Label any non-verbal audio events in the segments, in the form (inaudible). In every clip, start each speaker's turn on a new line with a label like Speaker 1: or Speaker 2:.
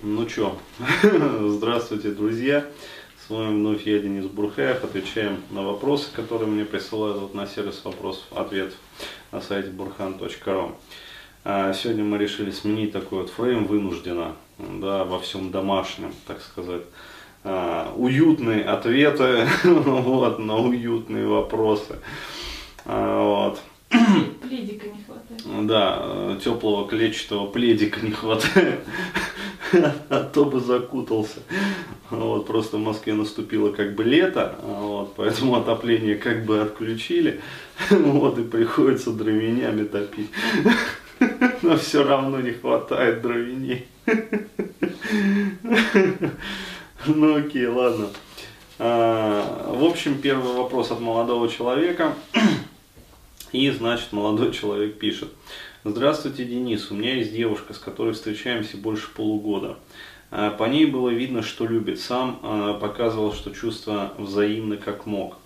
Speaker 1: Ну что, (laughs) здравствуйте, друзья. С вами вновь я, Денис Бурхаев. Отвечаем на вопросы, которые мне присылают вот на сервис вопросов ответ на сайте burhan.ru. А сегодня мы решили сменить такой вот фрейм вынужденно, да, во всем домашнем, так сказать. А, уютные ответы (laughs) вот, на уютные вопросы. А, вот.
Speaker 2: Пледика не хватает.
Speaker 1: Да, теплого клетчатого пледика не хватает, (laughs) (laughs) а то бы закутался. Вот, просто в Москве наступило как бы лето, вот, поэтому отопление как бы отключили, (laughs) вот, и приходится дровенями топить. (laughs) Но все равно не хватает дровеней. Ну окей, ладно. А, в общем, первый вопрос от молодого человека. (clears throat) И, значит, молодой человек пишет. Здравствуйте, Денис. У меня есть девушка, с которой встречаемся больше полугода. А, по ней было видно, что любит. Сам а, показывал, что чувства взаимны как мог.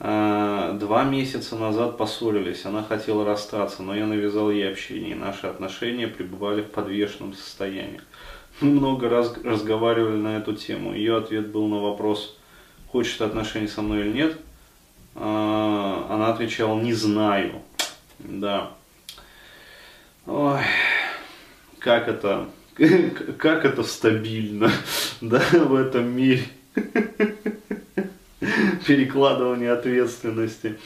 Speaker 1: А, два месяца назад поссорились, она хотела расстаться, но я навязал ей общение, наши отношения пребывали в подвешенном состоянии. Мы много раз разговаривали на эту тему. Ее ответ был на вопрос, хочет отношения со мной или нет. Она отвечала, не знаю. Да. Ой, как это, (laughs) как это стабильно, (laughs) да, в этом мире. (laughs) Перекладывание ответственности.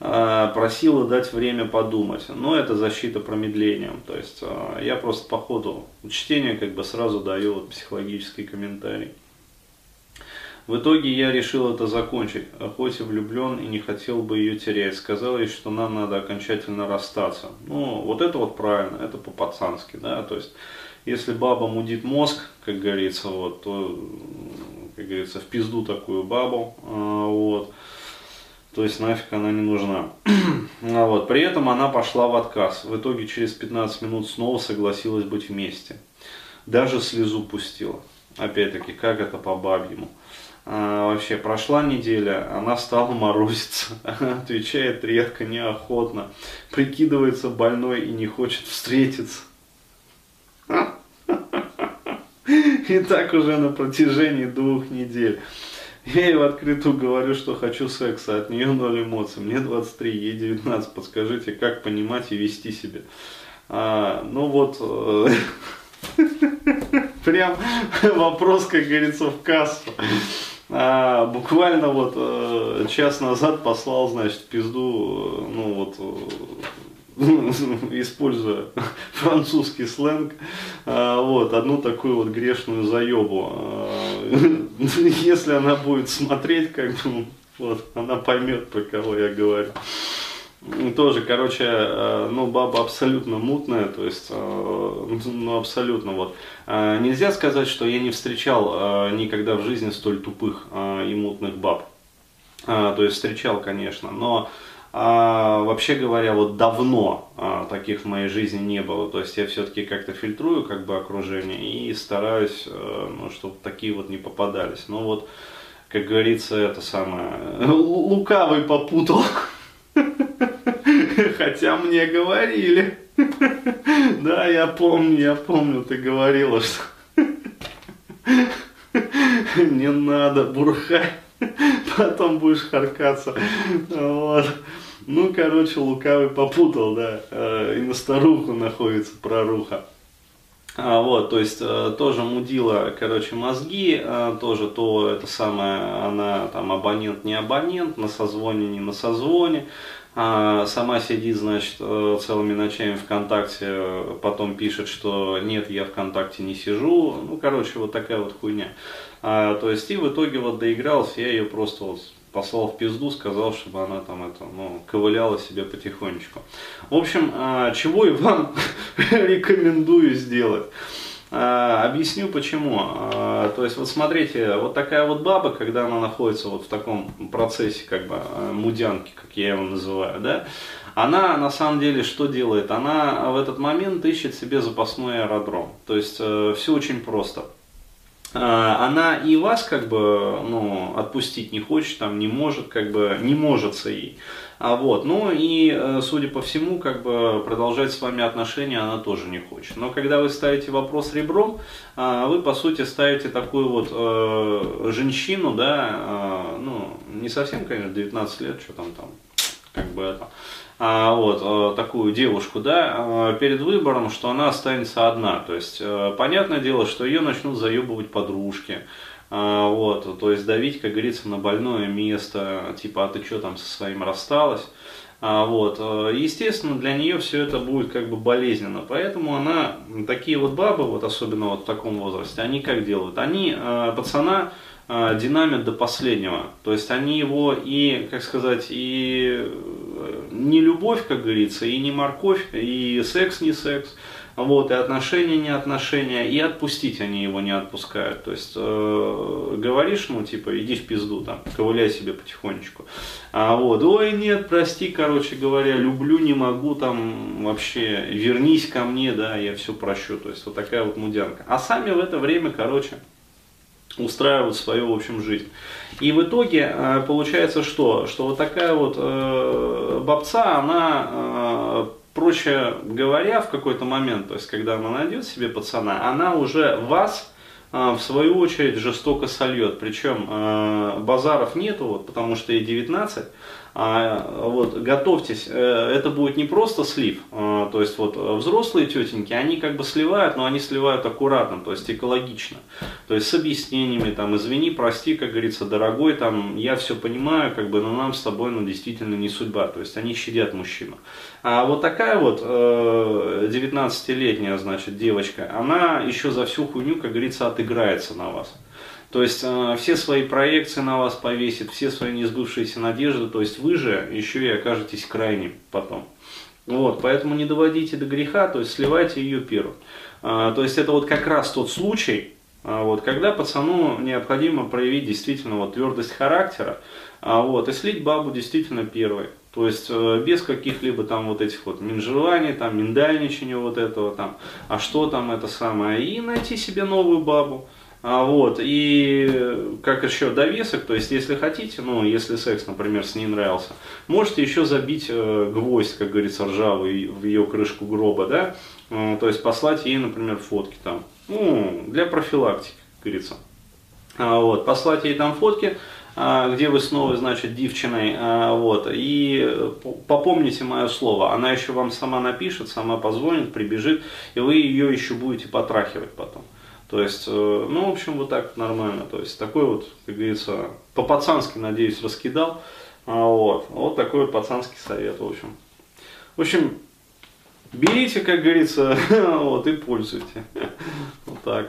Speaker 1: А, просила дать время подумать. Но это защита промедлением. То есть а, я просто по ходу чтения как бы сразу даю вот психологический комментарий. В итоге я решил это закончить, хоть и влюблен и не хотел бы ее терять. Сказал ей, что нам надо окончательно расстаться. Ну, вот это вот правильно, это по-пацански, да, то есть, если баба мудит мозг, как говорится, вот, то, как говорится, в пизду такую бабу, а, вот, то есть нафиг она не нужна. (clears throat) а вот, при этом она пошла в отказ. В итоге через 15 минут снова согласилась быть вместе. Даже слезу пустила. Опять-таки, как это по бабьему. А, вообще прошла неделя, она стала морозиться, (laughs) отвечает редко, неохотно, прикидывается больной и не хочет встретиться. (laughs) И так уже на протяжении двух недель. Я ей в открытую говорю, что хочу секса, от нее ноль эмоций. Мне 23, ей 19. Подскажите, как понимать и вести себя? А, ну вот, э, (laughs) прям вопрос, как говорится, в кассу. А, буквально вот э, час назад послал, значит, пизду, э, ну вот, э, (laughs) используя французский сленг, а, вот, одну такую вот грешную заебу. А, (laughs) если она будет смотреть, как бы, вот, она поймет, про кого я говорю. Тоже, короче, э, ну, баба абсолютно мутная, то есть, э, ну, абсолютно вот. Э, нельзя сказать, что я не встречал никогда в жизни столь тупых и мутных баб. То есть, встречал, конечно, но вообще говоря, вот давно таких в моей жизни не было. То есть, я все-таки как-то фильтрую как бы окружение и стараюсь, ну, чтобы такие вот не попадались. Но вот, как говорится, это самое, лукавый попутал. (laughs) Хотя мне говорили. (laughs) Да, я помню, я помню, ты говорила, что (laughs) не надо бурхать, потом будешь харкаться. Вот. Ну, короче, лукавый попутал, да, э, и на старуху находится проруха. А, вот, то есть э, тоже мудила, короче, мозги, э, тоже то это самое, она там абонент не абонент, на созвоне не на созвоне, а сама сидит, значит, э, целыми ночами ВКонтакте, потом пишет, что нет, я ВКонтакте не сижу, ну, короче, вот такая вот хуйня. А, то есть и в итоге вот доигрался, я ее просто вот послал в пизду, сказал, чтобы она там это, ну, ковыляла себе потихонечку. В общем, а, чего и вам (laughs) рекомендую сделать. А, объясню почему. А, то есть вот смотрите, вот такая вот баба, когда она находится вот в таком процессе как бы мудянки, как я его называю, да, она на самом деле что делает? Она в этот момент ищет себе запасной аэродром. То есть э, все очень просто. А, она и вас как бы ну, отпустить не хочет, там не может, как бы не может ей. А вот, ну и, э, судя по всему, как бы продолжать с вами отношения она тоже не хочет. Но когда вы ставите вопрос ребром, а, вы по сути ставите такую вот э, женщину, да, э, ну не совсем, конечно, 19 лет, что там там, как бы это, а, вот, э, такую девушку, да, э, перед выбором, что она останется одна. То есть, э, понятное дело, что ее начнут заебывать подружки, вот, то есть давить, как говорится, на больное место, типа, а ты что там со своим рассталась? Вот. Естественно, для нее все это будет как бы болезненно. Поэтому она, такие вот бабы, вот особенно вот в таком возрасте, они как делают? Они пацана динамят до последнего. То есть они его и, как сказать, и не любовь, как говорится, и не морковь, и секс не секс, вот, и отношения не отношения, и отпустить они его не отпускают. То есть э, говоришь, ну, типа, иди в пизду, там, ковыляй себе потихонечку. А вот, ой, нет, прости, короче говоря, люблю, не могу, там, вообще, вернись ко мне, да, я все прощу. То есть вот такая вот мудянка. А сами в это время, короче, устраивают свою, в общем, жизнь. И в итоге э, получается что? Что вот такая вот э, бабца, она, э, проще говоря, в какой-то момент, то есть когда она найдет себе пацана, она уже вас э, в свою очередь жестоко сольет. Причем э, базаров нету, вот, потому что ей 19, а, вот, готовьтесь, э, это будет не просто слив, а, то есть вот взрослые тетеньки, они как бы сливают, но они сливают аккуратно, то есть экологично, то есть с объяснениями, там, извини, прости, как говорится, дорогой, там, я все понимаю, как бы, но нам с тобой, ну, действительно не судьба, то есть они щадят мужчину. А вот такая вот 19-летняя, э, значит, девочка, она еще за всю хуйню, как говорится, отыграется на вас. То есть э, все свои проекции на вас повесит, все свои несбывшиеся надежды, то есть вы же еще и окажетесь крайним потом. Вот, поэтому не доводите до греха, то есть сливайте ее первым. А, то есть это вот как раз тот случай, а, вот, когда пацану необходимо проявить действительно вот, твердость характера, а, вот, и слить бабу действительно первой. То есть э, без каких-либо там вот этих вот минжеланий, там миндальничания вот этого там, а что там это самое, и найти себе новую бабу. А, вот, и как еще довесок, то есть если хотите, ну, если секс, например, с ней нравился, можете еще забить э, гвоздь, как говорится, ржавый в ее крышку гроба, да, э, то есть послать ей, например, фотки там, ну, для профилактики, как говорится. А, вот, послать ей там фотки, а, где вы снова, значит, девчиной, а, вот, и попомните мое слово, она еще вам сама напишет, сама позвонит, прибежит, и вы ее еще будете потрахивать потом. То есть, э, ну, в общем, вот так нормально. То есть, такой вот, как говорится, по-пацански, надеюсь, раскидал. А, вот, вот такой вот пацанский совет, в общем. В общем, берите, как говорится, (laughs) вот, и пользуйте. (laughs) Вот так.